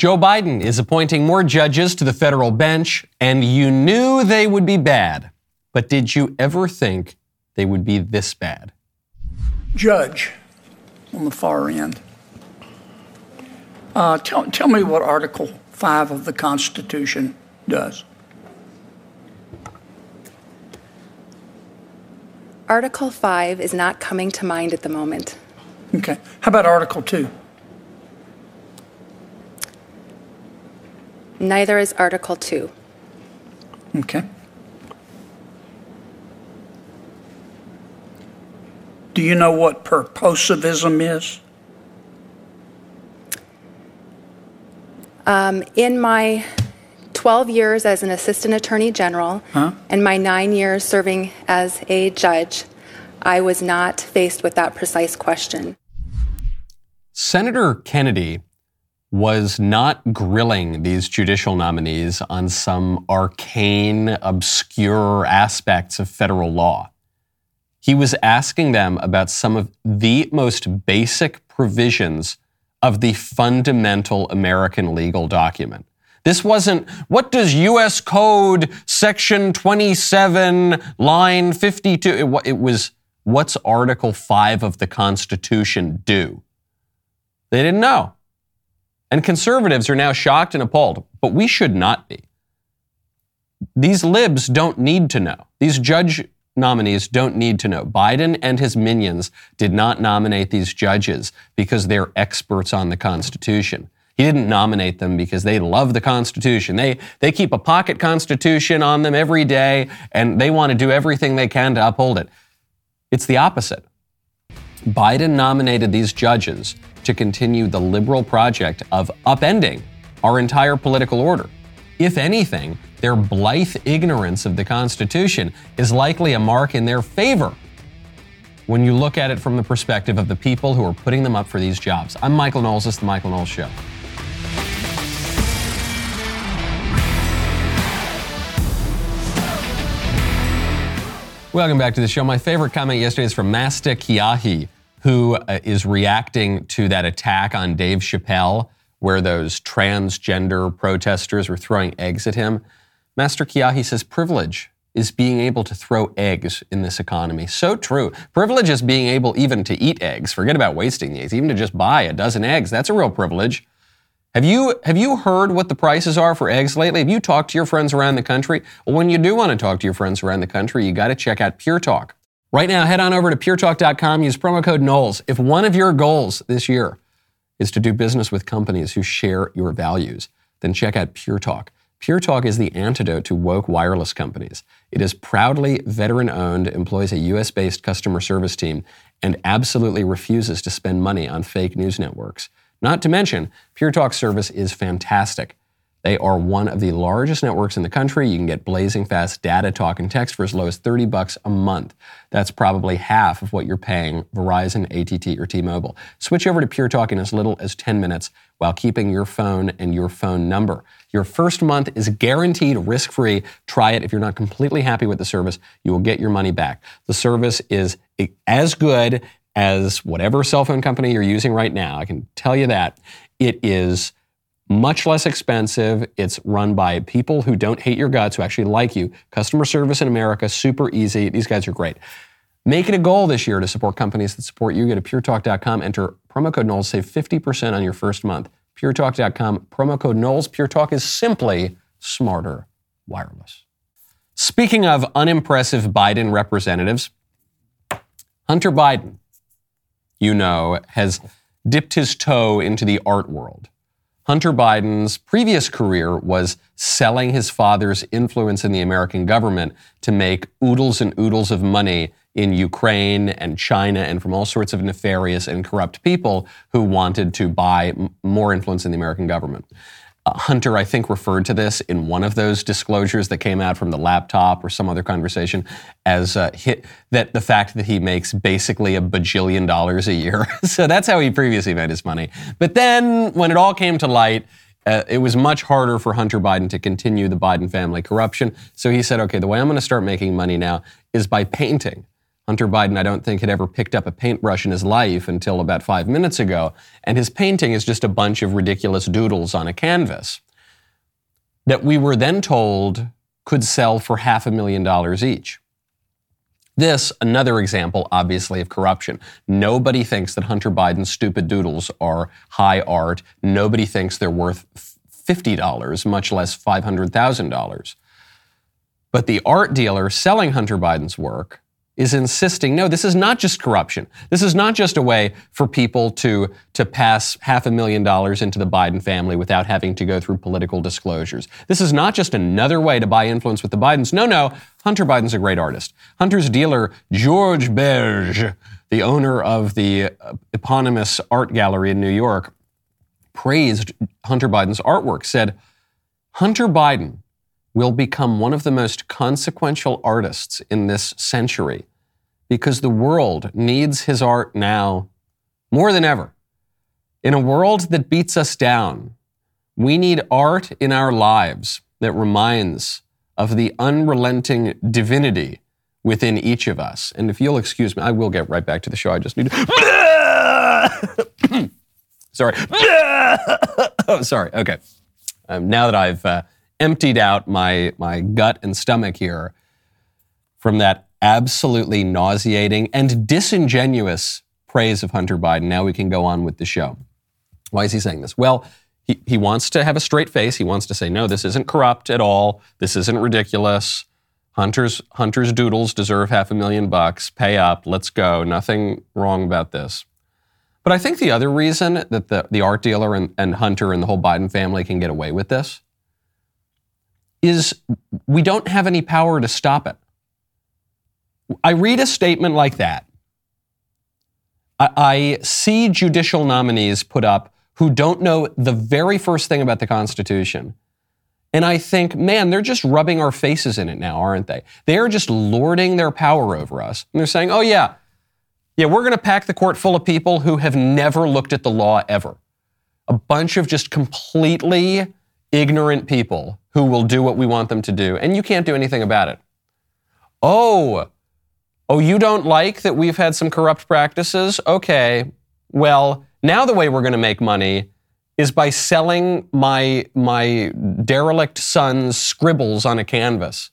Joe Biden is appointing more judges to the federal bench, and you knew they would be bad. But did you ever think they would be this bad? Judge on the far end. Uh, tell, tell me what Article 5 of the Constitution does. Article 5 is not coming to mind at the moment. Okay. How about Article 2? Neither is Article 2. Okay. Do you know what purposivism is? Um, in my 12 years as an assistant attorney general Huh? and my nine years serving as a judge, I was not faced with that precise question. Senator Kennedy was not grilling these judicial nominees on some arcane, obscure aspects of federal law. He was asking them about some of the most basic provisions of the fundamental American legal document. This wasn't, what does U.S. Code Section 27, line 52? It, it was, what's Article 5 of the Constitution do? They didn't know. And conservatives are now shocked and appalled, but we should not be. These libs don't need to know. These judge nominees don't need to know. Biden and his minions did not nominate these judges because they're experts on the Constitution. He didn't nominate them because they love the Constitution. They, they keep a pocket Constitution on them every day and they want to do everything they can to uphold it. It's the opposite. Biden nominated these judges to continue the liberal project of upending our entire political order. If anything, their blithe ignorance of the Constitution is likely a mark in their favor when you look at it from the perspective of the people who are putting them up for these jobs. I'm Michael Knowles. This is The Michael Knowles Show. Welcome back to the show. My favorite comment yesterday is from Master Kiahi, who uh, is reacting to that attack on Dave Chappelle, where those transgender protesters were throwing eggs at him. Master Kiahi says privilege is being able to throw eggs in this economy. So true. Privilege is being able even to eat eggs. Forget about wasting the eggs. Even to just buy a dozen eggs, that's a real privilege. Have you have you heard what the prices are for eggs lately? Have you talked to your friends around the country? Well, when you do want to talk to your friends around the country, you got to check out Pure Talk. Right now, head on over to puretalk.com, use promo code Knowles. If one of your goals this year is to do business with companies who share your values, then check out Pure Talk. Pure Talk is the antidote to woke wireless companies. It is proudly veteran owned, employs a US based customer service team, and absolutely refuses to spend money on fake news networks. Not to mention, Pure Talk service is fantastic. They are one of the largest networks in the country. You can get blazing fast data, talk, and text for as low as 30 bucks a month. That's probably half of what you're paying Verizon, AT&T, or T-Mobile. Switch over to Pure Talk in as little as 10 minutes while keeping your phone and your phone number. Your first month is guaranteed risk-free. Try it. If you're not completely happy with the service, you will get your money back. The service is as good as whatever cell phone company you're using right now. I can tell you that. It is much less expensive. It's run by people who don't hate your guts, who actually like you. Customer service in America, super easy. These guys are great. Make it a goal this year to support companies that support you. Go to puretalk.com, enter promo code Knowles, save 50% on your first month. Puretalk.com, promo code Knowles. Pure Talk is simply smarter wireless. Speaking of unimpressive Biden representatives, Hunter Biden, you know, has dipped his toe into the art world. Hunter Biden's previous career was selling his father's influence in the American government to make oodles and oodles of money in Ukraine and China and from all sorts of nefarious and corrupt people who wanted to buy more influence in the American government. Hunter, I think, referred to this in one of those disclosures that came out from the laptop or some other conversation as uh, hit, that the fact that he makes basically a bajillion dollars a year. so that's how he previously made his money. But then when it all came to light, uh, it was much harder for Hunter Biden to continue the Biden family corruption. So he said, okay, the way I'm going to start making money now is by painting. Hunter Biden, I don't think, had ever picked up a paintbrush in his life until about five minutes ago, and his painting is just a bunch of ridiculous doodles on a canvas that we were then told could sell for half a million dollars each. This, another example, obviously, of corruption. Nobody thinks that Hunter Biden's stupid doodles are high art. Nobody thinks they're worth $50, much less $500,000. But the art dealer selling Hunter Biden's work is insisting no, this is not just corruption. This is not just a way for people to, to pass half a million dollars into the Biden family without having to go through political disclosures. This is not just another way to buy influence with the Bidens. No, no, Hunter Biden's a great artist. Hunter's dealer, George Berge, the owner of the eponymous art gallery in New York, praised Hunter Biden's artwork, said, Hunter Biden will become one of the most consequential artists in this century because the world needs his art now more than ever. In a world that beats us down, we need art in our lives that reminds of the unrelenting divinity within each of us. And if you'll excuse me, I will get right back to the show. I just need to. sorry. oh, sorry. Okay. Um, now that I've uh, emptied out my, my gut and stomach here from that absolutely nauseating and disingenuous praise of Hunter Biden. Now we can go on with the show. Why is he saying this? Well, he, he wants to have a straight face. He wants to say, no, this isn't corrupt at all. This isn't ridiculous. Hunter's, Hunter's doodles deserve half a million bucks. Pay up. Let's go. Nothing wrong about this. But I think the other reason that the, the art dealer and, and Hunter and the whole Biden family can get away with this is we don't have any power to stop it. I read a statement like that. I, I see judicial nominees put up who don't know the very first thing about the Constitution. And I think, man, they're just rubbing our faces in it now, aren't they? They are just lording their power over us. And they're saying, oh, yeah, yeah, we're going to pack the court full of people who have never looked at the law ever. A bunch of just completely ignorant people who will do what we want them to do, and you can't do anything about it. Oh, Oh, you don't like that we've had some corrupt practices? Okay. Well, now the way we're going to make money is by selling my my derelict son's scribbles on a canvas.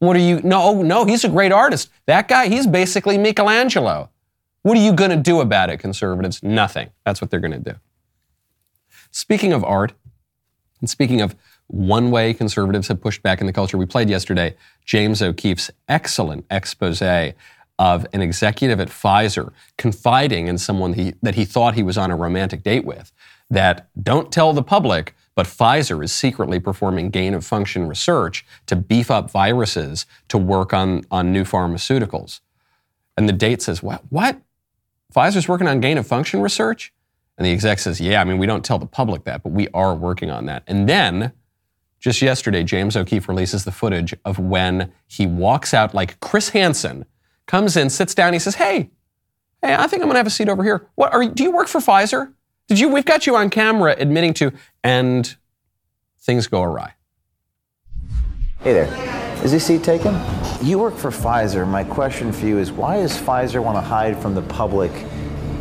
What are you? No, no, he's a great artist. That guy, he's basically Michelangelo. What are you going to do about it, conservatives? Nothing. That's what they're going to do. Speaking of art, and speaking of one way conservatives have pushed back in the culture. We played yesterday James O'Keefe's excellent expose of an executive at Pfizer confiding in someone he, that he thought he was on a romantic date with that don't tell the public, but Pfizer is secretly performing gain of function research to beef up viruses to work on, on new pharmaceuticals. And the date says, What? What? Pfizer's working on gain of function research? And the exec says, Yeah, I mean, we don't tell the public that, but we are working on that. And then just yesterday, James O'Keefe releases the footage of when he walks out like Chris Hansen, comes in, sits down, he says, Hey, hey, I think I'm gonna have a seat over here. What are you, do you work for Pfizer? Did you we've got you on camera admitting to and things go awry. Hey there. Is this seat taken? You work for Pfizer. My question for you is why does Pfizer want to hide from the public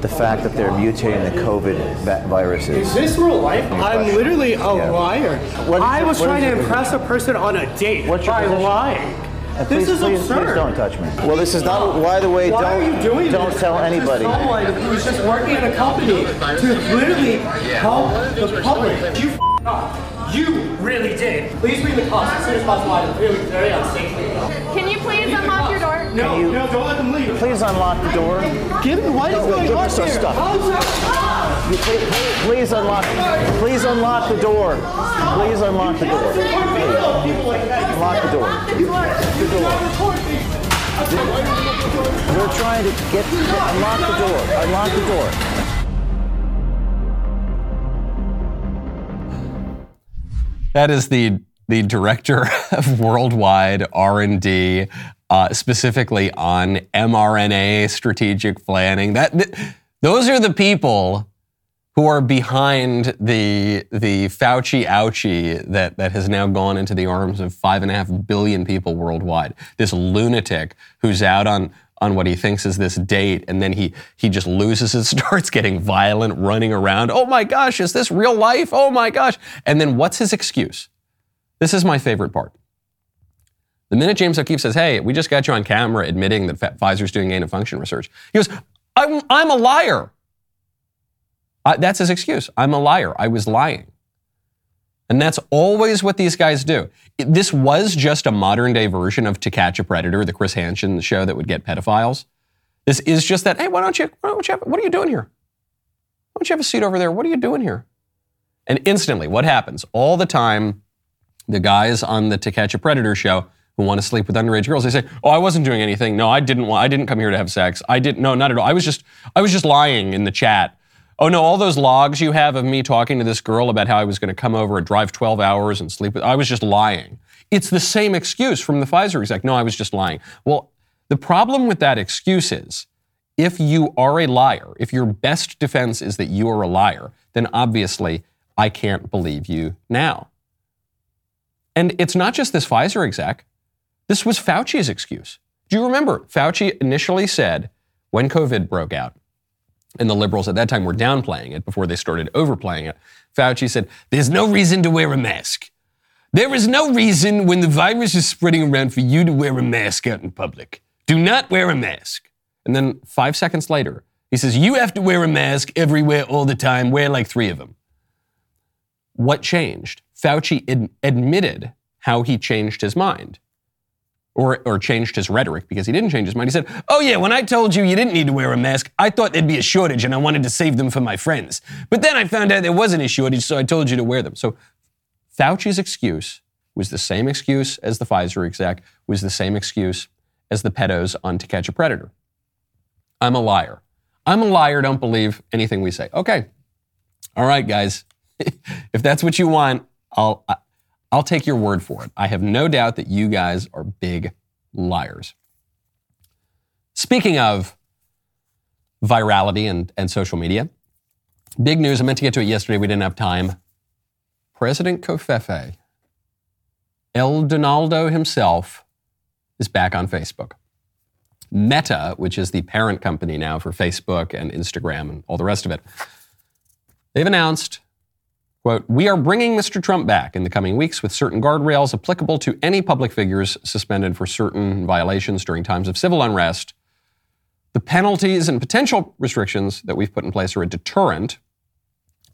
the fact that they're mutating the COVID viruses. Is this real life? I'm literally a yeah. liar. What, I was trying to impress a person on a date What's by lying. Uh, please, this is please, absurd. Please don't touch me. Well, this is not. By the way, Why don't. are you doing don't this? tell anybody. Someone who's just working at a company to literally help the public. You up. You really did. Please bring the cops as soon as possible. I'm really very unsafe. Can you please unlock your door? No, you, no, don't let them leave. Please unlock the door. Give me what is no, going give on us here? stuff. You, please, please unlock. Please unlock the door. Please unlock the door. Unlock the door. The door. We're trying to get, get unlock the door. Unlock the door. That is the the director of worldwide R&D uh, specifically on mRNA strategic planning. That th- those are the people who are behind the the Fauci ouchie that that has now gone into the arms of five and a half billion people worldwide. This lunatic who's out on on what he thinks is this date, and then he he just loses it, starts getting violent, running around. Oh my gosh, is this real life? Oh my gosh! And then what's his excuse? This is my favorite part. The minute James O'Keefe says, "Hey, we just got you on camera admitting that Pfizer's doing gain of function research," he goes, "I'm I'm a liar." Uh, that's his excuse. I'm a liar. I was lying. And that's always what these guys do. This was just a modern day version of To Catch a Predator, the Chris Hansen show that would get pedophiles. This is just that, hey, why don't you, why don't you have, what are you doing here? Why don't you have a seat over there? What are you doing here? And instantly, what happens? All the time, the guys on the To Catch a Predator show who want to sleep with underage girls, they say, "Oh, I wasn't doing anything. No, I didn't want. I didn't come here to have sex. I didn't. No, not at all. I was just, I was just lying in the chat Oh no, all those logs you have of me talking to this girl about how I was going to come over and drive 12 hours and sleep with, I was just lying. It's the same excuse from the Pfizer exec. No, I was just lying. Well, the problem with that excuse is if you are a liar, if your best defense is that you are a liar, then obviously I can't believe you now. And it's not just this Pfizer exec. This was Fauci's excuse. Do you remember? Fauci initially said when COVID broke out, and the liberals at that time were downplaying it before they started overplaying it. Fauci said, There's no reason to wear a mask. There is no reason when the virus is spreading around for you to wear a mask out in public. Do not wear a mask. And then five seconds later, he says, You have to wear a mask everywhere all the time. Wear like three of them. What changed? Fauci ad- admitted how he changed his mind or, or changed his rhetoric because he didn't change his mind. He said, Oh, yeah, when I told you you didn't need to wear a mask, I thought there'd be a shortage and I wanted to save them for my friends. But then I found out there wasn't a shortage, so I told you to wear them. So Fauci's excuse was the same excuse as the Pfizer exec, was the same excuse as the pedos on To Catch a Predator. I'm a liar. I'm a liar, don't believe anything we say. Okay. All right, guys. if that's what you want, I'll, I'll take your word for it. I have no doubt that you guys are big liars. Speaking of virality and, and social media, big news. I meant to get to it yesterday. We didn't have time. President Covfefe, El Donaldo himself, is back on Facebook. Meta, which is the parent company now for Facebook and Instagram and all the rest of it, they've announced Quote, we are bringing Mr. Trump back in the coming weeks with certain guardrails applicable to any public figures suspended for certain violations during times of civil unrest. The penalties and potential restrictions that we've put in place are a deterrent,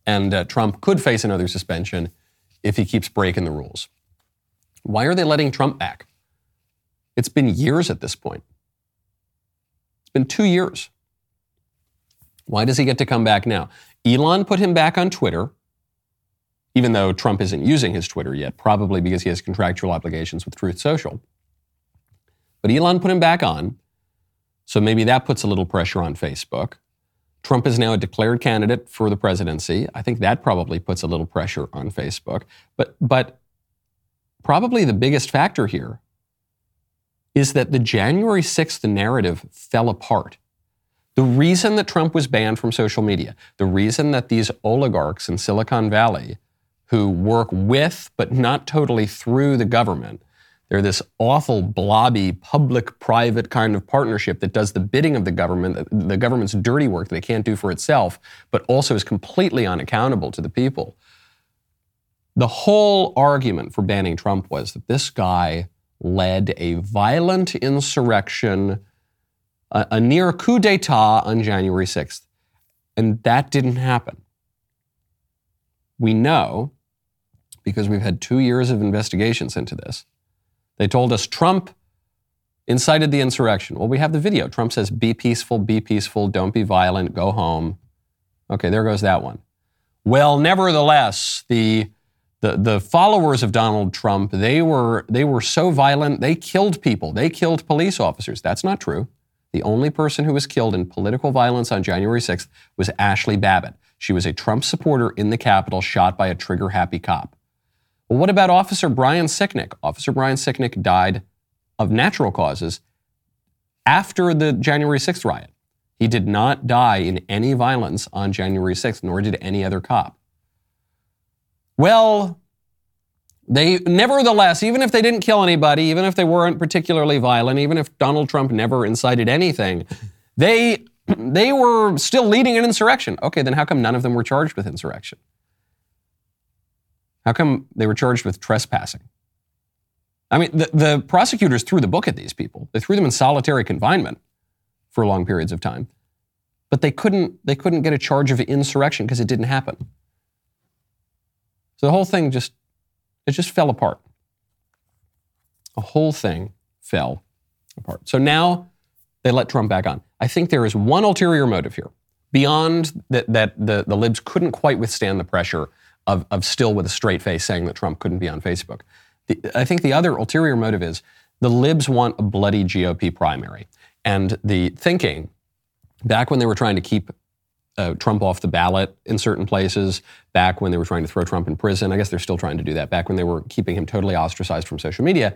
and uh, Trump could face another suspension if he keeps breaking the rules. Why are they letting Trump back? It's been years at this point. It's been two years. Why does he get to come back now? Elon put him back on Twitter even though Trump isn't using his Twitter yet, probably because he has contractual obligations with Truth Social. But Elon put him back on, so maybe that puts a little pressure on Facebook. Trump is now a declared candidate for the presidency. I think that probably puts a little pressure on Facebook. But, but probably the biggest factor here is that the January 6th narrative fell apart. The reason that Trump was banned from social media, the reason that these oligarchs in Silicon Valley who work with, but not totally through the government. They're this awful, blobby, public private kind of partnership that does the bidding of the government, the government's dirty work that it can't do for itself, but also is completely unaccountable to the people. The whole argument for banning Trump was that this guy led a violent insurrection, a, a near coup d'etat on January 6th. And that didn't happen. We know because we've had two years of investigations into this. They told us Trump incited the insurrection. Well, we have the video. Trump says, be peaceful, be peaceful, don't be violent, go home. Okay, there goes that one. Well, nevertheless, the, the, the followers of Donald Trump, they were, they were so violent, they killed people. They killed police officers. That's not true. The only person who was killed in political violence on January 6th was Ashley Babbitt. She was a Trump supporter in the Capitol shot by a trigger happy cop. Well, what about Officer Brian Sicknick? Officer Brian Sicknick died of natural causes after the January 6th riot. He did not die in any violence on January 6th, nor did any other cop. Well, They, nevertheless, even if they didn't kill anybody, even if they weren't particularly violent, even if Donald Trump never incited anything, they, they were still leading an insurrection. Okay, then how come none of them were charged with insurrection? How come they were charged with trespassing? I mean, the, the prosecutors threw the book at these people. They threw them in solitary confinement for long periods of time. But they couldn't, they couldn't get a charge of insurrection because it didn't happen. So the whole thing just, it just fell apart. The whole thing fell apart. So now they let Trump back on. I think there is one ulterior motive here beyond that, that the, the libs couldn't quite withstand the pressure of, of still with a straight face saying that Trump couldn't be on Facebook. The, I think the other ulterior motive is the libs want a bloody GOP primary. And the thinking back when they were trying to keep uh, Trump off the ballot in certain places, back when they were trying to throw Trump in prison, I guess they're still trying to do that, back when they were keeping him totally ostracized from social media,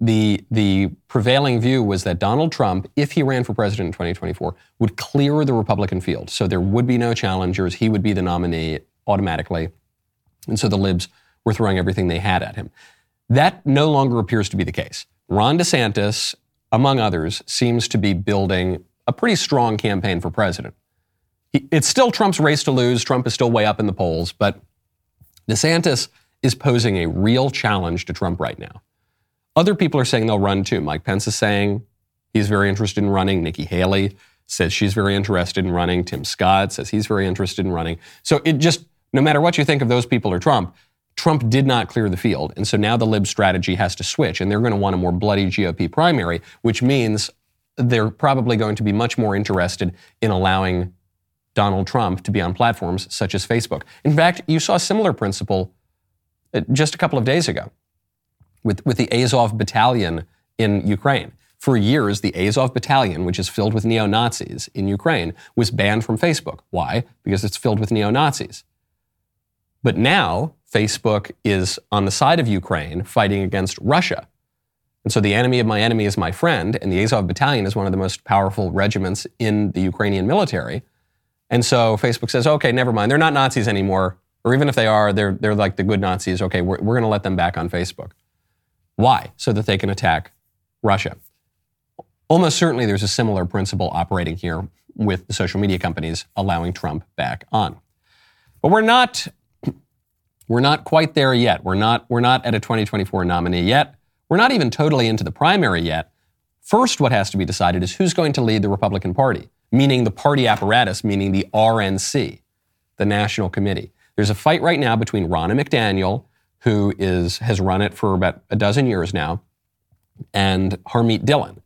the, the prevailing view was that Donald Trump, if he ran for president in 2024, would clear the Republican field. So there would be no challengers. He would be the nominee automatically. And so the libs were throwing everything they had at him. That no longer appears to be the case. Ron DeSantis, among others, seems to be building a pretty strong campaign for president. It's still Trump's race to lose. Trump is still way up in the polls, but DeSantis is posing a real challenge to Trump right now. Other people are saying they'll run too. Mike Pence is saying he's very interested in running. Nikki Haley says she's very interested in running. Tim Scott says he's very interested in running. So it just, no matter what you think of those people or Trump, Trump did not clear the field. And so now the Lib strategy has to switch, and they're going to want a more bloody GOP primary, which means they're probably going to be much more interested in allowing Donald Trump to be on platforms such as Facebook. In fact, you saw a similar principle uh, just a couple of days ago with, with the Azov battalion in Ukraine. For years, the Azov battalion, which is filled with neo Nazis in Ukraine, was banned from Facebook. Why? Because it's filled with neo Nazis. But now, Facebook is on the side of Ukraine fighting against Russia. And so the enemy of my enemy is my friend, and the Azov battalion is one of the most powerful regiments in the Ukrainian military. And so Facebook says, okay, never mind. They're not Nazis anymore. Or even if they are, they're, they're like the good Nazis. Okay, we're, we're going to let them back on Facebook. Why? So that they can attack Russia. Almost certainly there's a similar principle operating here with the social media companies allowing Trump back on. But we're not we're not quite there yet. We're not, we're not at a 2024 nominee yet. We're not even totally into the primary yet. First, what has to be decided is who's going to lead the Republican Party, meaning the party apparatus, meaning the RNC, the National Committee. There's a fight right now between Ronna McDaniel, who is, has run it for about a dozen years now, and Harmeet Dillon.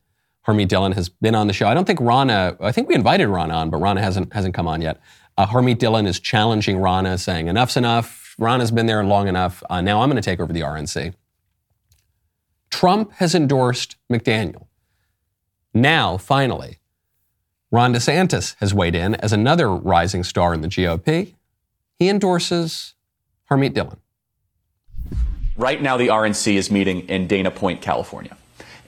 Harmeet Dillon has been on the show. I don't think Ronna, I think we invited Ronna on, but Ronna hasn't, hasn't come on yet. Uh, Harmeet Dillon is challenging Ronna, saying enough's enough Ron has been there long enough. Uh, now I'm going to take over the RNC. Trump has endorsed McDaniel. Now, finally, Ron DeSantis has weighed in as another rising star in the GOP. He endorses Harmeet Dillon. Right now, the RNC is meeting in Dana Point, California.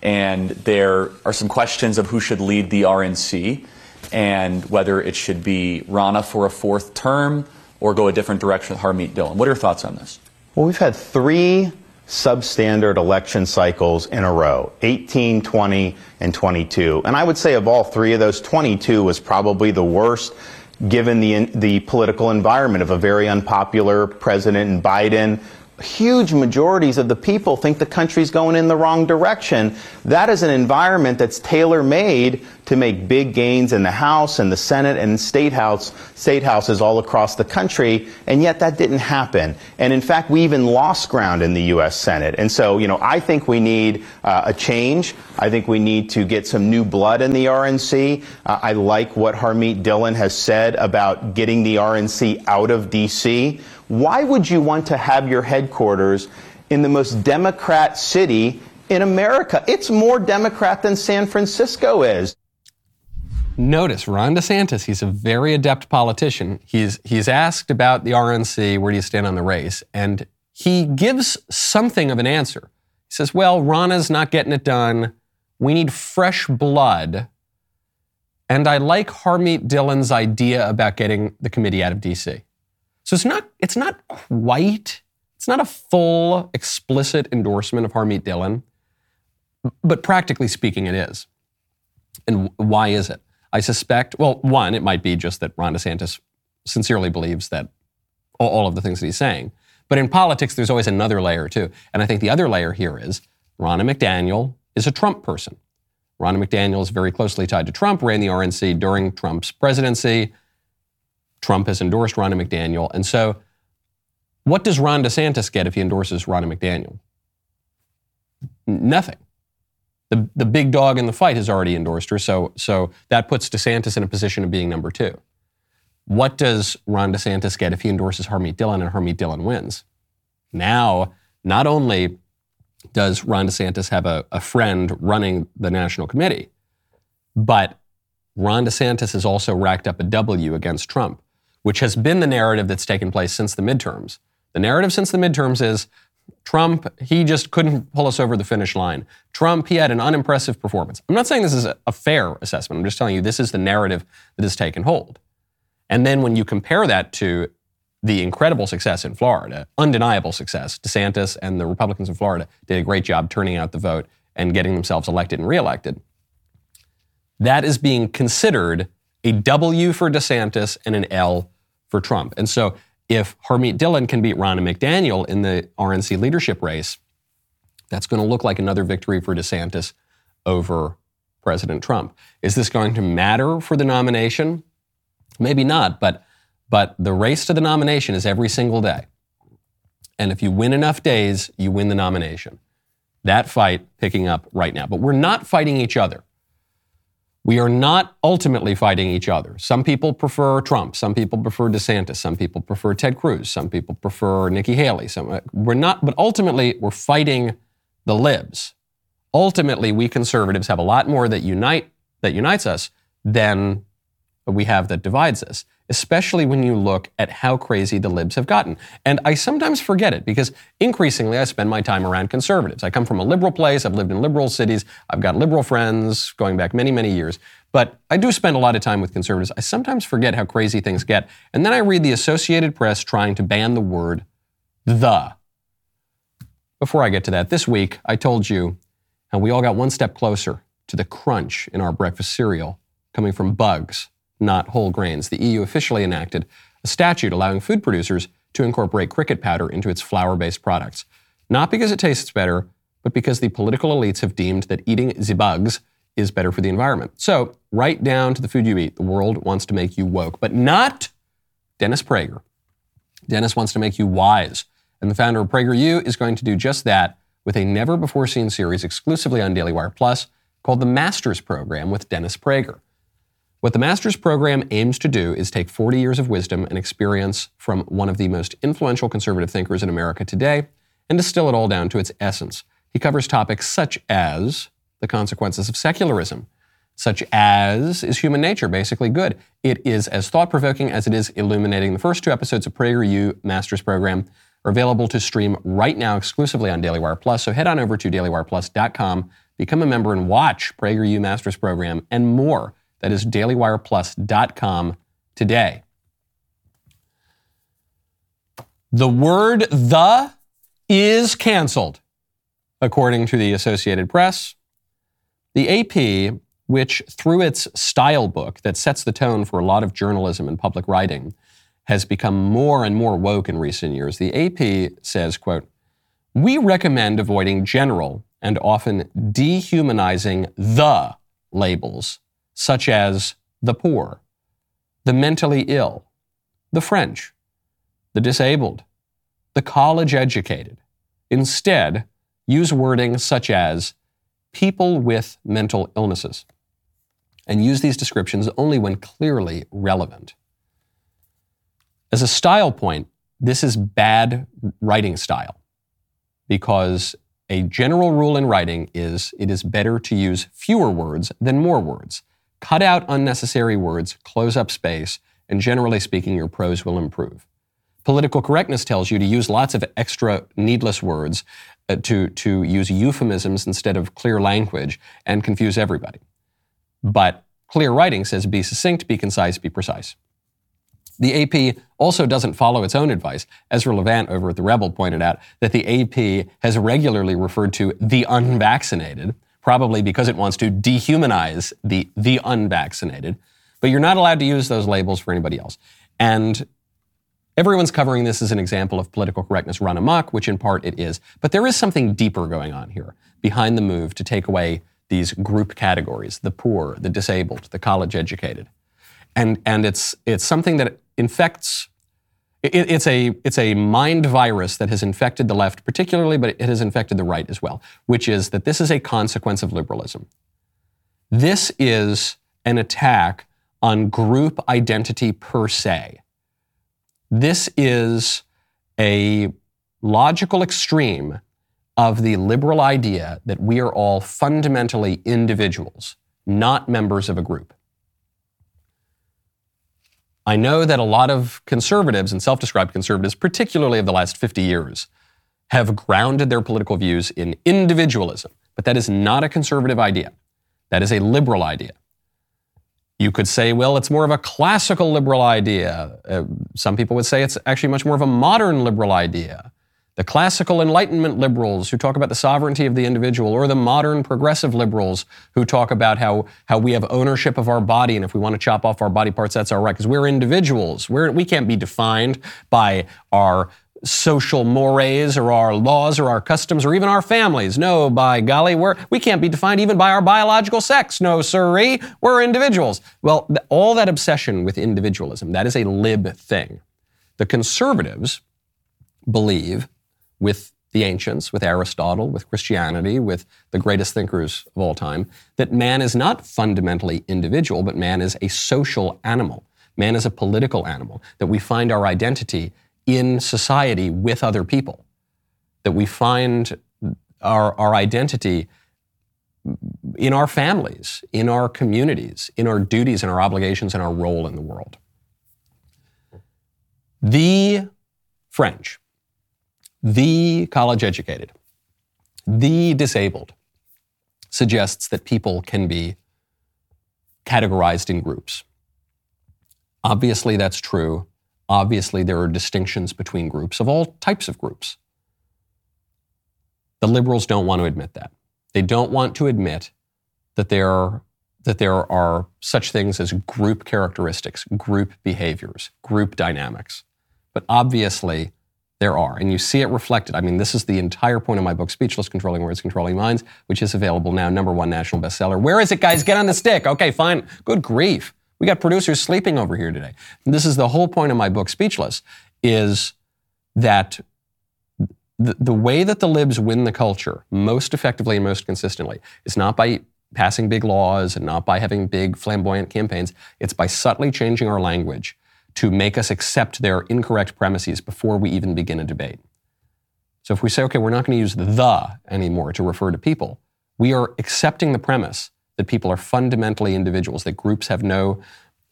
And there are some questions of who should lead the RNC and whether it should be Ronna for a fourth term or go a different direction with Harmeet Dillon. What are your thoughts on this? Well, we've had three substandard election cycles in a row 18, 20, and 22. And I would say of all three of those, 22 was probably the worst given the, the political environment of a very unpopular president in Biden huge majorities of the people think the country's going in the wrong direction. That is an environment that's tailor made to make big gains in the House and the Senate and state house, state houses all across the country. And yet that didn't happen. And in fact, we even lost ground in the U.S. Senate. And so, you know, I think we need uh, a change. I think we need to get some new blood in the RNC. Uh, I like what Harmeet Dillon has said about getting the RNC out of D.C. Why would you want to have your headquarters in the most Democrat city in America? It's more Democrat than San Francisco is. Notice Ron DeSantis, he's a very adept politician. He's, he's asked about the RNC, where do you stand on the race? And he gives something of an answer. He says, well, Ronna's not getting it done. We need fresh blood. And I like Harmeet Dillon's idea about getting the committee out of D.C. So it's not, it's not quite, It's not a full, explicit endorsement of Harmeet Dillon, but practically speaking, it is. And why is it? I suspect, well, one, it might be just that Ron DeSantis sincerely believes that all of the things that he's saying. But in politics, there's always another layer too. And I think the other layer here is Ronna McDaniel is a Trump person. Ronna McDaniel is very closely tied to Trump, ran the RNC during Trump's presidency. Trump has endorsed Ronna McDaniel. And so, what does Ron DeSantis get if he endorses Ronna McDaniel? Nothing. The, the big dog in the fight has already endorsed her, so, so that puts DeSantis in a position of being number two. What does Ron DeSantis get if he endorses Harmeet Dillon and Harmeet Dillon wins? Now, not only does Ron DeSantis have a, a friend running the national committee, but Ron DeSantis has also racked up a W against Trump, which has been the narrative that's taken place since the midterms. The narrative since the midterms is Trump, he just couldn't pull us over the finish line. Trump, he had an unimpressive performance. I'm not saying this is a, fair assessment. I'm just telling you this is the narrative that has taken hold. And then when you compare that to the incredible success in Florida, undeniable success, DeSantis and the Republicans in Florida did a great job turning out the vote and getting themselves elected and reelected. That is being considered a W for DeSantis and an L for Trump. And so if Harmeet Dillon can beat Ronna McDaniel in the RNC leadership race, that's going to look like another victory for DeSantis over President Trump. Is this going to matter for the nomination? Maybe not, but but the race to the nomination is every single day. And if you win enough days, you win the nomination. That fight picking up right now. But we're not fighting each other. We are not ultimately fighting each other. Some people prefer Trump. Some people prefer DeSantis. Some people prefer Ted Cruz. Some people prefer Nikki Haley. Some, uh, we're not, but ultimately, we're fighting the libs. Ultimately, we conservatives have a lot more that unite that unites us than we have that divides us, especially when you look at how crazy the libs have gotten. And I sometimes forget it because increasingly I spend my time around conservatives. I come from a liberal place, I've lived in liberal cities, I've got liberal friends going back many, many years. But I do spend a lot of time with conservatives. I sometimes forget how crazy things get. And then I read the Associated Press trying to ban the word the. Before I get to that, this week I told you how we all got one step closer to the crunch in our breakfast cereal coming from bugs not whole grains. The EU officially enacted a statute allowing food producers to incorporate cricket powder into its flour based products. Not because it tastes better, but because the political elites have deemed that eating the bugs is better for the environment. So, right down to the food you eat, the world wants to make you woke, but not Dennis Prager. Dennis wants to make you wise. And the founder of PragerU is going to do just that with a never before seen series exclusively on Daily Wire Plus called the Masters Program with Dennis Prager. What the master's program aims to do is take 40 years of wisdom and experience from one of the most influential conservative thinkers in America today and distill it all down to its essence. He covers topics such as the consequences of secularism, such as is human nature basically good? It is as thought provoking as it is illuminating. The first two episodes of PragerU Master's Program are available to stream right now exclusively on Daily Wire Plus. So head on over to dailywireplus.com, become a member, and watch PragerU Master's Program and more. That is dailywireplus.com today. The word the is canceled, according to the Associated Press. The AP, which through its style book that sets the tone for a lot of journalism and public writing, has become more and more woke in recent years. The AP says, quote, we recommend avoiding general and often dehumanizing the labels such as the poor, the mentally ill, the French, the disabled, the college educated. Instead, use wording such as people with mental illnesses and use these descriptions only when clearly relevant. As a style point, this is bad writing style because a general rule in writing is it is better to use fewer words than more words. Cut out unnecessary words, close up space, and generally speaking, your prose will improve. Political correctness tells you to use lots of extra needless words, uh, to, to use euphemisms instead of clear language, and confuse everybody. But clear writing says be succinct, be concise, be precise. The AP also doesn't follow its own advice. Ezra Levant over at The Rebel pointed out that the AP has regularly referred to the unvaccinated, probably because it wants to dehumanize the, the unvaccinated. But you're not allowed to use those labels for anybody else. And everyone's covering this as an example of political correctness run amok, which in part it is. But there is something deeper going on here behind the move to take away these group categories the poor, the disabled, the college educated. And, and it's, it's something that infects it, it's a it's a mind virus that has infected the left particularly, but it has infected the right as well, which is that this is a consequence of liberalism. This is an attack on group identity per se. This is a logical extreme of the liberal idea that we are all fundamentally individuals, not members of a group. I know that a lot of conservatives and self described conservatives, particularly of the last 50 years, have grounded their political views in individualism. But that is not a conservative idea. That is a liberal idea. You could say, well, it's more of a classical liberal idea. Uh, some people would say it's actually much more of a modern liberal idea the classical Enlightenment liberals who talk about the sovereignty of the individual, or the modern progressive liberals who talk about how, how we have ownership of our body, and if we want to chop off our body parts, that's our right, because we're individuals. We're, we can't be defined by our social mores or our laws or our customs or even our families. No, by golly, we're, we can't be defined even by our biological sex. No, sirree, we're individuals. Well, all that obsession with individualism, that is a lib thing. The conservatives believe with the ancients, with Aristotle, with Christianity, with the greatest thinkers of all time, that man is not fundamentally individual, but man is a social animal. Man is a political animal, that we find our identity in society with other people, that we find our, our identity in our families, in our communities, in our duties and our obligations and our role in the world. The French the college educated, the disabled suggests that people can be categorized in groups. Obviously, that's true. Obviously, there are distinctions between groups of all types of groups. The liberals don't want to admit that. They don't want to admit that there are, that there are such things as group characteristics, group behaviors, group dynamics. But obviously, there are. And you see it reflected. I mean, this is the entire point of my book, Speechless Controlling Words, Controlling Minds, which is available now, number one national bestseller. Where is it, guys? Get on the stick. Okay, fine. Good grief. We got producers sleeping over here today. And this is the whole point of my book, Speechless, is that the, the way that the libs win the culture most effectively and most consistently is not by passing big laws and not by having big flamboyant campaigns. It's by subtly changing our language to make us accept their incorrect premises before we even begin a debate. So if we say, okay, we're not going to use the anymore to refer to people, we are accepting the premise that people are fundamentally individuals, that groups have no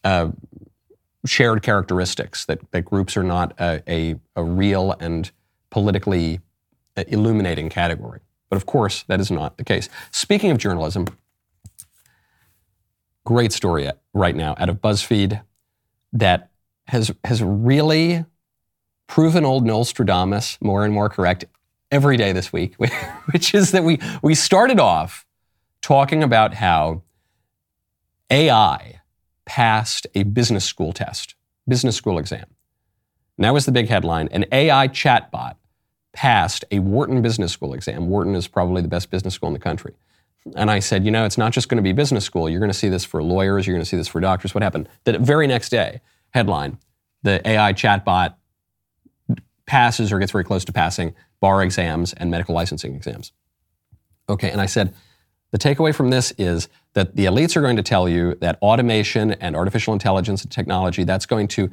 uh, shared characteristics, that, that groups are not a, a, a real and politically uh, illuminating category. But of course, that is not the case. Speaking of journalism, great story right now out of BuzzFeed that has, has really proven old Nostradamus more and more correct every day this week, which is that we, we started off talking about how AI passed a business school test, business school exam. And that was the big headline. An AI chatbot passed a Wharton Business School exam. Wharton is probably the best business school in the country. And I said, you know, it's not just going to be business school. You're going to see this for lawyers. You're going to see this for doctors. What happened? The very next day, headline the AI chatbot passes or gets very close to passing bar exams and medical licensing exams. Okay, and I said, the takeaway from this is that the elites are going to tell you that automation and artificial intelligence and technology that's going to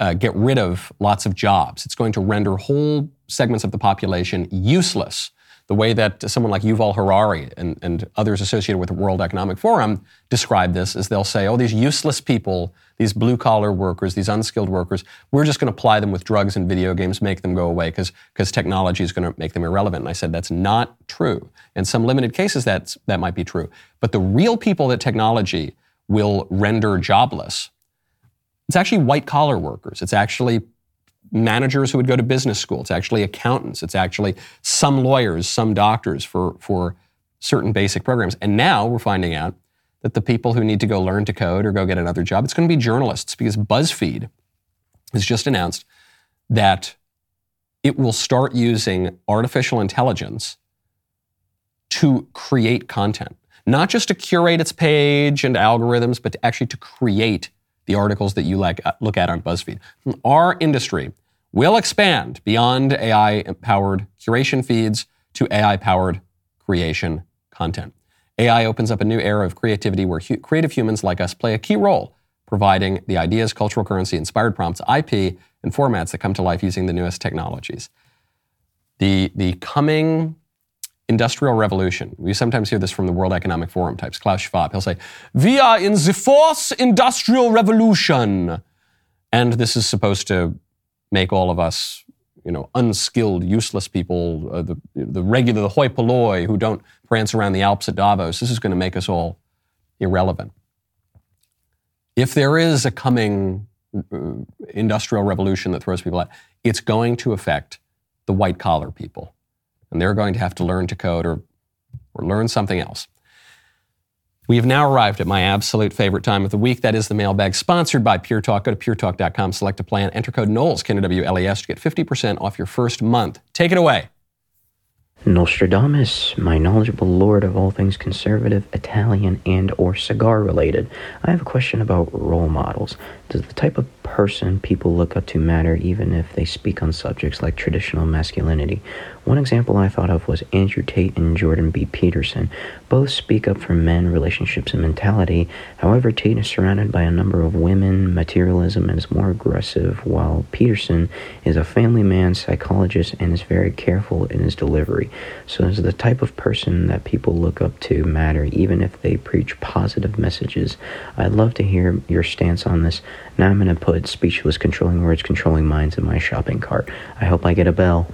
uh, get rid of lots of jobs. It's going to render whole segments of the population useless the way that someone like Yuval Harari and, and others associated with the World Economic Forum describe this is they'll say, oh, these useless people, these blue collar workers, these unskilled workers, we're just going to apply them with drugs and video games, make them go away because technology is going to make them irrelevant. And I said, that's not true. In some limited cases, that's, that might be true. But the real people that technology will render jobless It's actually white collar workers. It's actually managers who would go to business school. It's actually accountants. It's actually some lawyers, some doctors for, for certain basic programs. And now we're finding out that the people who need to go learn to code or go get another job, it's going to be journalists because BuzzFeed has just announced that it will start using artificial intelligence to create content, not just to curate its page and algorithms, but to actually to create the articles that you like, uh, look at on BuzzFeed. Our industry will expand beyond AI powered curation feeds to AI powered creation content. AI opens up a new era of creativity where hu- creative humans like us play a key role, providing the ideas, cultural currency, inspired prompts, IP, and formats that come to life using the newest technologies. The, the coming industrial revolution, we sometimes hear this from the World Economic Forum types, Klaus Schwab. He'll say, We are in the fourth industrial revolution. And this is supposed to make all of us, you know, unskilled, useless people, uh, the, the regular, the hoi polloi who don't prance around the Alps at Davos. This is going to make us all irrelevant. If there is a coming uh, industrial revolution that throws people out, it's going to affect the white collar people. And they're going to have to learn to code or, or learn something else. We have now arrived at my absolute favorite time of the week. That is the mailbag sponsored by Pure Talk. Go to puretalk.com, select a plan, enter code Knowles, K-N-O-W-L-E-S, to get 50% off your first month. Take it away. Nostradamus, my knowledgeable lord of all things conservative, Italian, and or cigar related. I have a question about role models. Does the type of person people look up to matter even if they speak on subjects like traditional masculinity? One example I thought of was Andrew Tate and Jordan B. Peterson. Both speak up for men, relationships, and mentality. However, Tate is surrounded by a number of women, materialism, is more aggressive, while Peterson is a family man, psychologist, and is very careful in his delivery. So, does the type of person that people look up to matter even if they preach positive messages? I'd love to hear your stance on this. Now I'm going to put speechless controlling words, controlling minds in my shopping cart. I hope I get a bell.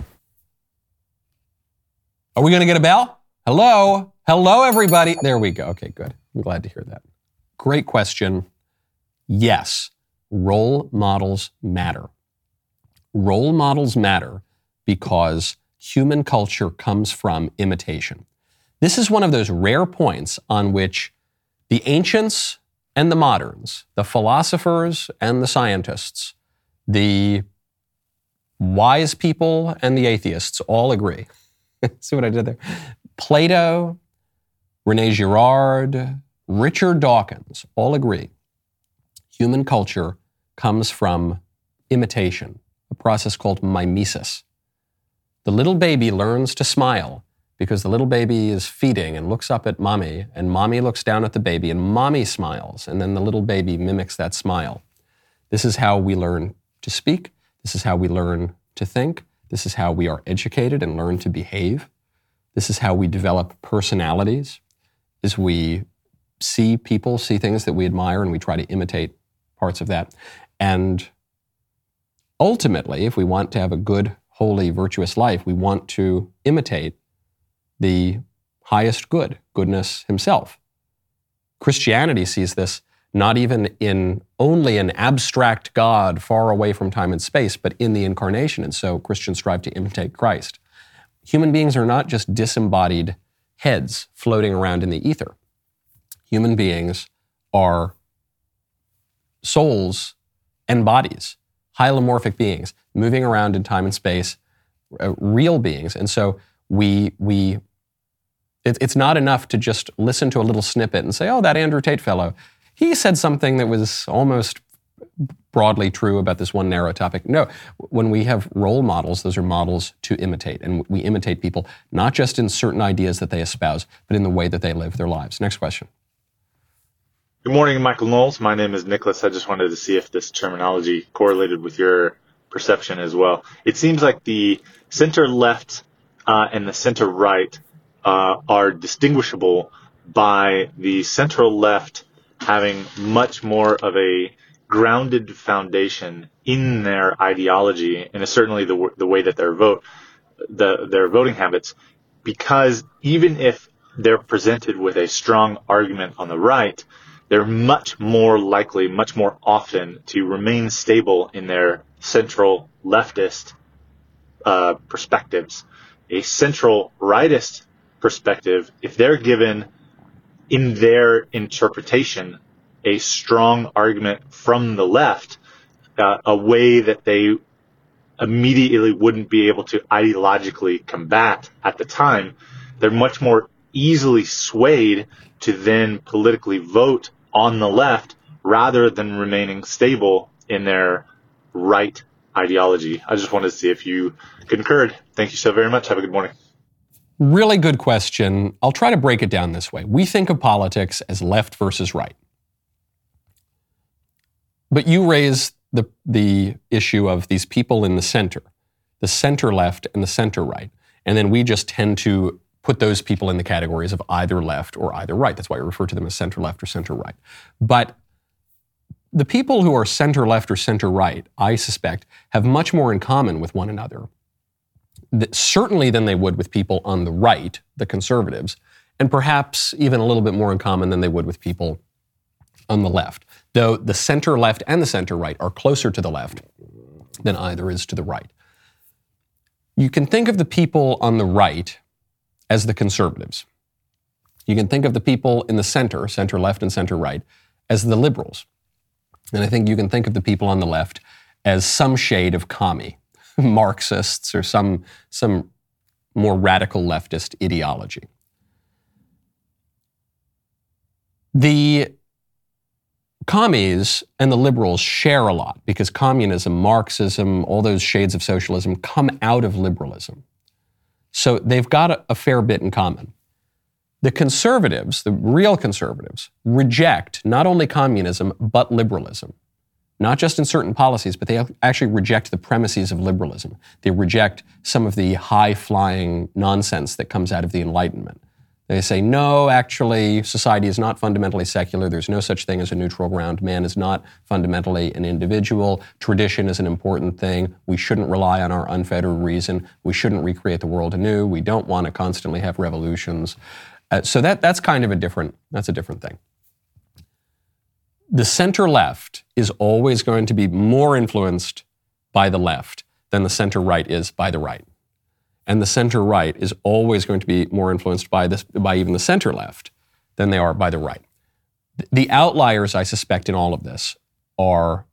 Are we going to get a bell? Hello? Hello, everybody. There we go. Okay, good. I'm glad to hear that. Great question. Yes, role models matter. Role models matter because human culture comes from imitation. This is one of those rare points on which the ancients and the moderns, the philosophers and the scientists, the wise people and the atheists all agree. See what I did there? Plato, Rene Girard, Richard Dawkins all agree human culture comes from imitation, a process called mimesis. The little baby learns to smile because the little baby is feeding and looks up at mommy, and mommy looks down at the baby, and mommy smiles, and then the little baby mimics that smile. This is how we learn to speak. This is how we learn to think. This is how we are educated and learn to behave. This is how we develop personalities, is we see people, see things that we admire, and we try to imitate parts of that. And ultimately, if we want to have a good, holy, virtuous life, we want to imitate the highest good, goodness himself. Christianity sees this not even in only an abstract God far away from time and space, but in the incarnation. And so Christians strive to imitate Christ. Human beings are not just disembodied heads floating around in the ether. Human beings are souls and bodies, hylomorphic beings moving around in time and space, uh, real beings. And so we, we it, it's not enough to just listen to a little snippet and say, oh, that Andrew Tate fellow, he said something that was almost broadly true about this one narrow topic. No, when we have role models, those are models to imitate. And we imitate people not just in certain ideas that they espouse, but in the way that they live their lives. Next question. Good morning, Michael Knowles. My name is Nicholas. I just wanted to see if this terminology correlated with your perception as well. It seems like the center left uh, and the center right uh, are distinguishable by the central left having much more of a grounded foundation in their ideology and certainly the, the way that their vote, the, their voting habits, because even if they're presented with a strong argument on the right, they're much more likely, much more often to remain stable in their central leftist uh, perspectives. A central rightist perspective, if they're given in their interpretation a strong argument from the left, uh, a way that they immediately wouldn't be able to ideologically combat at the time, they're much more easily swayed to then politically vote on the left rather than remaining stable in their right ideology. I just wanted to see if you concurred. Thank you so very much. Have a good morning. Really good question. I'll try to break it down this way. We think of politics as left versus right. But you raise the, the issue of these people in the center, the center left and the center right. And then we just tend to put those people in the categories of either left or either right. That's why we refer to them as center left or center right. But the people who are center left or center right, I suspect, have much more in common with one another, certainly than they would with people on the right, the conservatives, and perhaps even a little bit more in common than they would with people on the left though the center left and the center right are closer to the left than either is to the right. You can think of the people on the right as the conservatives. You can think of the people in the center, center left and center right, as the liberals. And I think you can think of the people on the left as some shade of commie, Marxists or some, some more radical leftist ideology. The commies and the liberals share a lot because communism, Marxism, all those shades of socialism come out of liberalism. So they've got a, a, fair bit in common. The conservatives, the real conservatives, reject not only communism, but liberalism. Not just in certain policies, but they actually reject the premises of liberalism. They reject some of the high flying nonsense that comes out of the Enlightenment. They say, no, actually, society is not fundamentally secular. There's no such thing as a neutral ground. Man is not fundamentally an individual. Tradition is an important thing. We shouldn't rely on our unfettered reason. We shouldn't recreate the world anew. We don't want to constantly have revolutions. Uh, so that, that's kind of a different, that's a different thing. The center left is always going to be more influenced by the left than the center right is by the right and the center right is always going to be more influenced by this by even the center left than they are by the right. The outliers, I suspect, in all of this are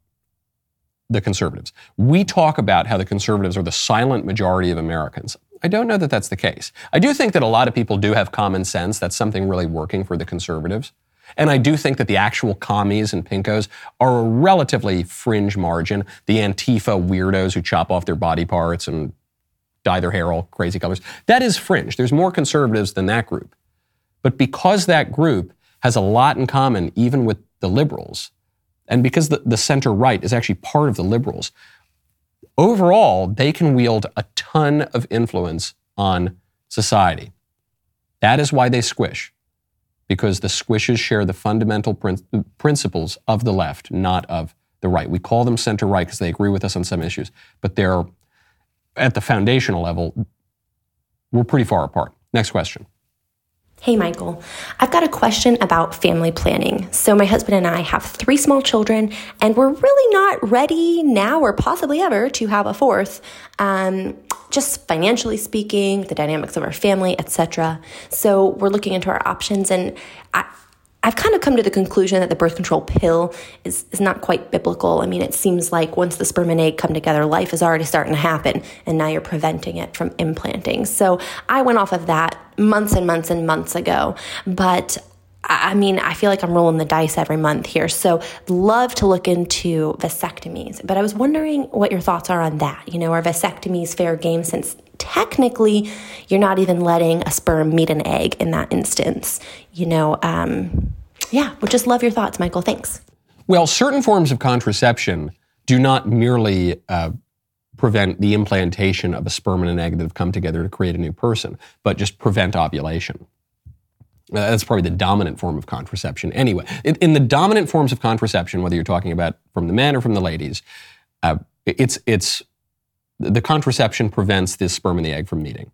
the conservatives. We talk about how the conservatives are the silent majority of Americans. I don't know that that's the case. I do think that a lot of people do have common sense. That's something really working for the conservatives. And I do think that the actual commies and pinkos are a relatively fringe margin. The Antifa weirdos who chop off their body parts and dye their hair all crazy colors. That is fringe. There's more conservatives than that group. But because that group has a lot in common, even with the liberals, and because the, the center right is actually part of the liberals, overall, they can wield a ton of influence on society. That is why they squish, because the squishes share the fundamental prin- principles of the left, not of the right. We call them center right because they agree with us on some issues, but they're at the foundational level, we're pretty far apart. Next question. Hey, Michael. I've got a question about family planning. So, my husband and I have three small children, and we're really not ready now or possibly ever to have a fourth. Um, just financially speaking, the dynamics of our family, etc. So, we're looking into our options, and I've kind of come to the conclusion that the birth control pill is, is not quite biblical. I mean, it seems like once the sperm and egg come together, life is already starting to happen, and now you're preventing it from implanting. So I went off of that months and months and months ago. But I mean, I feel like I'm rolling the dice every month here. So, love to look into vasectomies. But I was wondering what your thoughts are on that. You know, are vasectomies fair game since technically you're not even letting a sperm meet an egg in that instance? You know, um, yeah, would just love your thoughts, Michael. Thanks. Well, certain forms of contraception do not merely uh, prevent the implantation of a sperm and an egg that have come together to create a new person, but just prevent ovulation. Uh, that's probably the dominant form of contraception. Anyway, in, in, the dominant forms of contraception, whether you're talking about from the men or from the ladies, uh, it's it's the contraception prevents the sperm and the egg from meeting.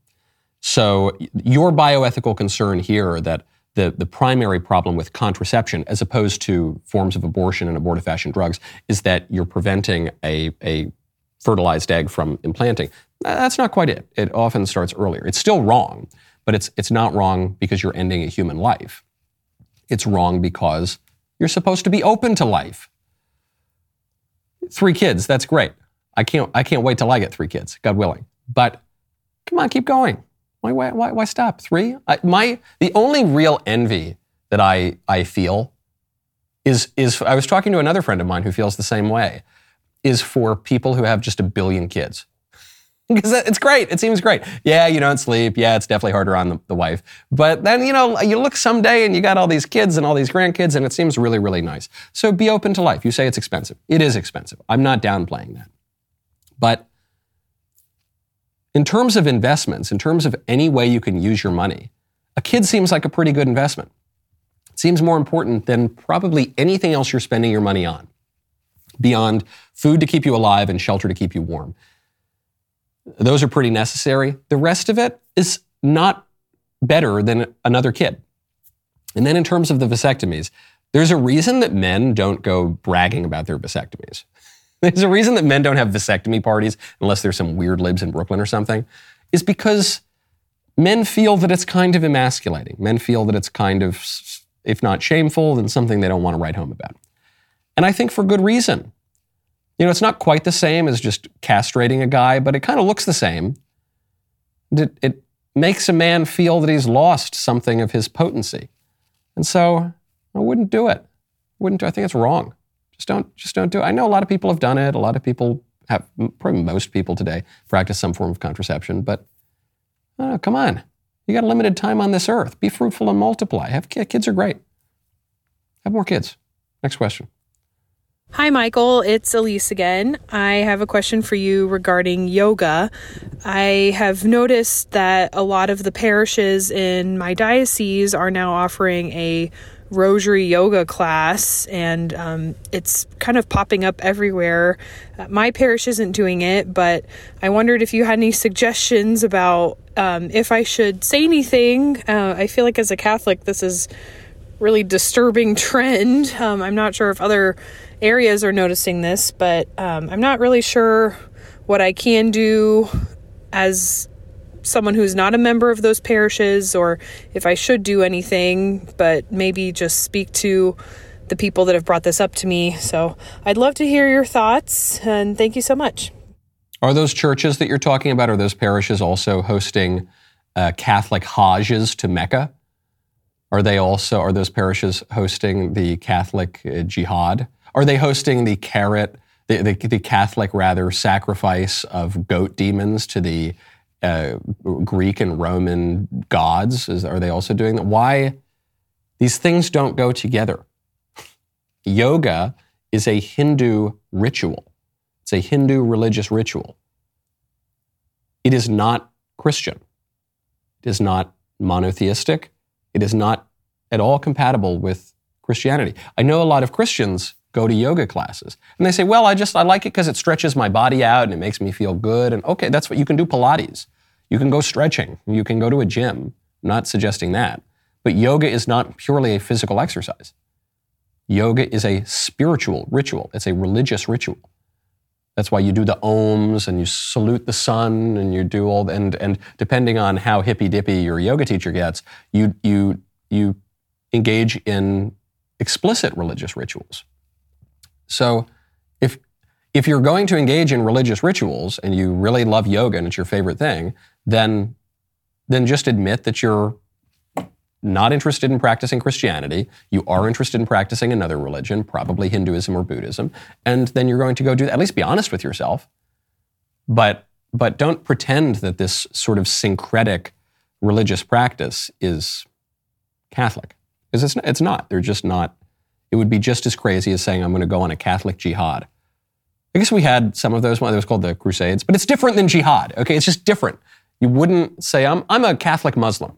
So your bioethical concern here that the, the primary problem with contraception, as opposed to forms of abortion and abortifacient drugs, is that you're preventing a, a fertilized egg from implanting. That's not quite it. It often starts earlier. It's still wrong, but it's, it's not wrong because you're ending a human life. It's wrong because you're supposed to be open to life. Three kids, that's great. I can't, I can't wait till I get three kids, God willing. But come on, keep going. Why, why, why, why stop? Three? I, my, the only real envy that I, I feel is, is, I was talking to another friend of mine who feels the same way, is for people who have just a billion kids. Because it's great. It seems great. Yeah, you don't sleep. Yeah, it's definitely harder on the, the wife. But then, you know, you look someday and you got all these kids and all these grandkids, and it seems really, really nice. So be open to life. You say it's expensive. It is expensive. I'm not downplaying that. But in terms of investments, in terms of any way you can use your money, a kid seems like a pretty good investment. It seems more important than probably anything else you're spending your money on, beyond food to keep you alive and shelter to keep you warm. Those are pretty necessary. The rest of it is not better than another kid. And then in terms of the vasectomies, there's a reason that men don't go bragging about their vasectomies. There's a reason that men don't have vasectomy parties unless there's some weird libs in Brooklyn or something, is because men feel that it's kind of emasculating. Men feel that it's kind of, if not shameful, then something they don't want to write home about. And I think for good reason. You know, it's not quite the same as just castrating a guy, but it kind of looks the same. It, it makes a man feel that he's lost something of his potency. And so I wouldn't do it. Wouldn't do, I think it's wrong. Just don't, just don't do it. I know a lot of people have done it. A lot of people have, probably most people today practice some form of contraception, but oh, come on. You got a limited time on this earth. Be fruitful and multiply. Have kids are great. Have more kids. Next question. Hi, Michael. It's Elise again. I have a question for you regarding yoga. I have noticed that a lot of the parishes in my diocese are now offering a rosary yoga class, and um, it's kind of popping up everywhere. Uh, my parish isn't doing it, but I wondered if you had any suggestions about um, if I should say anything. Uh, I feel like as a Catholic, this is really disturbing trend. Um, I'm not sure if other areas are noticing this, but um, I'm not really sure what I can do as someone who's not a member of those parishes or if I should do anything, but maybe just speak to the people that have brought this up to me. So I'd love to hear your thoughts and thank you so much. Are those churches that you're talking about, are those parishes also hosting uh, Catholic Hajjs to Mecca? Are they also, are those parishes hosting the Catholic uh, jihad? Are they hosting the carrot, the, the, the Catholic rather sacrifice of goat demons to the uh, Greek and Roman gods? Is, are they also doing that? Why? These things don't go together. Yoga is a Hindu ritual. It's a Hindu religious ritual. It is not Christian. It is not monotheistic. It is not at all compatible with Christianity. I know a lot of Christians go to yoga classes and they say, well, I just, I like it because it stretches my body out and it makes me feel good. And okay, that's what you can do Pilates. You can go stretching. You can go to a gym. I'm not suggesting that. But yoga is not purely a physical exercise. Yoga is a spiritual ritual. It's a religious ritual. That's why you do the ohms and you salute the sun and you do all and and depending on how hippy dippy your yoga teacher gets, you you you engage in explicit religious rituals. So if if you're going to engage in religious rituals and you really love yoga and it's your favorite thing, then then just admit that you're not interested in practicing Christianity. You are interested in practicing another religion, probably Hinduism or Buddhism, and then you're going to go do that. At least be honest with yourself. But but don't pretend that this sort of syncretic religious practice is Catholic. Because it's, it's not. They're just not. It would be just as crazy as saying, I'm going to go on a Catholic jihad. I guess we had some of those. One was called the Crusades, but it's different than jihad. Okay, it's just different. You wouldn't say, I'm, I'm a Catholic Muslim.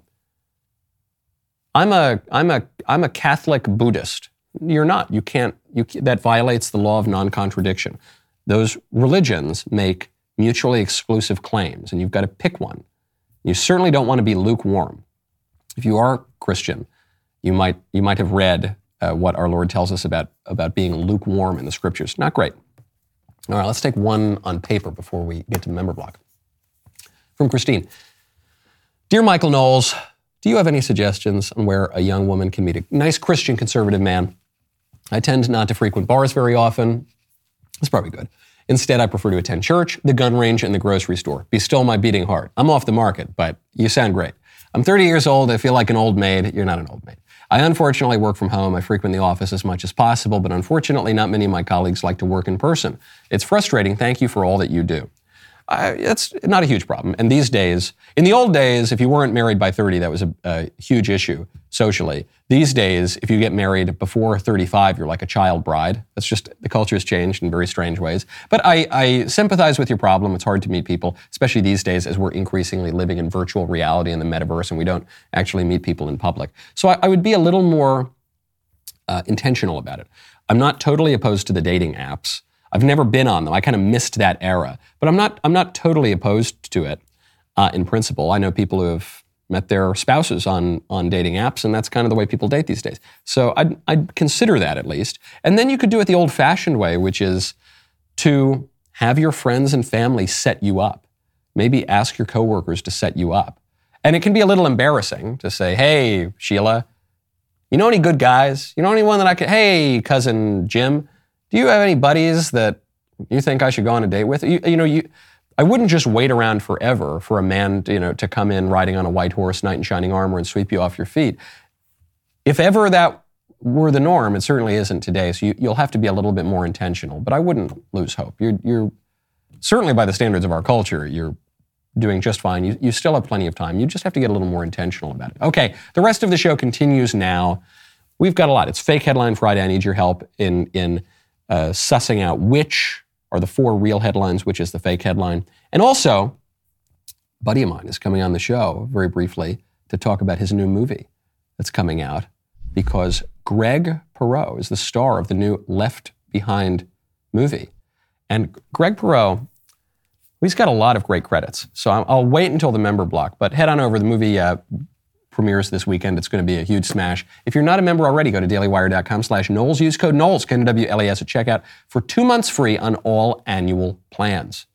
I'm a, I'm a, I'm a Catholic Buddhist. You're not. You can't. You, that violates the law of non-contradiction. Those religions make mutually exclusive claims, and you've got to pick one. You certainly don't want to be lukewarm. If you are Christian, you might you might have read uh, what our Lord tells us about about being lukewarm in the scriptures. Not great. All right, let's take one on paper before we get to the member block. From Christine. Dear Michael Knowles, do you have any suggestions on where a young woman can meet a nice Christian conservative man? I tend not to frequent bars very often. That's probably good. Instead, I prefer to attend church, the gun range, and the grocery store. Be still my beating heart. I'm off the market, but you sound great. I'm 30 years old. I feel like an old maid. You're not an old maid. I unfortunately work from home. I frequent the office as much as possible, but unfortunately, not many of my colleagues like to work in person. It's frustrating. Thank you for all that you do. It's not a huge problem. And these days, in the old days, if you weren't married by 30, that was a, a, huge issue socially. These days, if you get married before 35, you're like a child bride. That's just the culture has changed in very strange ways. But I, I sympathize with your problem. It's hard to meet people, especially these days as we're increasingly living in virtual reality in the metaverse and we don't actually meet people in public. So I, I would be a little more uh, intentional about it. I'm not totally opposed to the dating apps. I've never been on them. I kind of missed that era, but I'm not. I'm not totally opposed to it uh, in principle. I know people who have met their spouses on on dating apps, and that's kind of the way people date these days. So I'd, I'd consider that at least. And then you could do it the old-fashioned way, which is to have your friends and family set you up. Maybe ask your coworkers to set you up. And it can be a little embarrassing to say, "Hey, Sheila, you know any good guys? You know anyone that I could? Hey, cousin Jim." Do you have any buddies that you think I should go on a date with? You, you know, you, I wouldn't just wait around forever for a man, to, you know, to come in riding on a white horse, knight in shining armor, and sweep you off your feet. If ever that were the norm, it certainly isn't today. So you, will have to be a little bit more intentional. But I wouldn't lose hope. You're, you're certainly by the standards of our culture, you're doing just fine. You, you still have plenty of time. You just have to get a little more intentional about it. Okay, the rest of the show continues now. We've got a lot. It's Fake Headline Friday. I need your help in in uh, sussing out which are the four real headlines, which is the fake headline. And also, a buddy of mine is coming on the show very briefly to talk about his new movie that's coming out because Greg Perrow is the star of the new Left Behind movie. And Greg Perrow, he's got a lot of great credits. So I'll wait until the member block, but head on over the movie. Uh, premieres this weekend. It's going to be a huge smash. If you're not a member already, go to dailywire.com slash Knowles. Use code Knowles, K-N-W-L-E-S at checkout for two months free on all annual plans.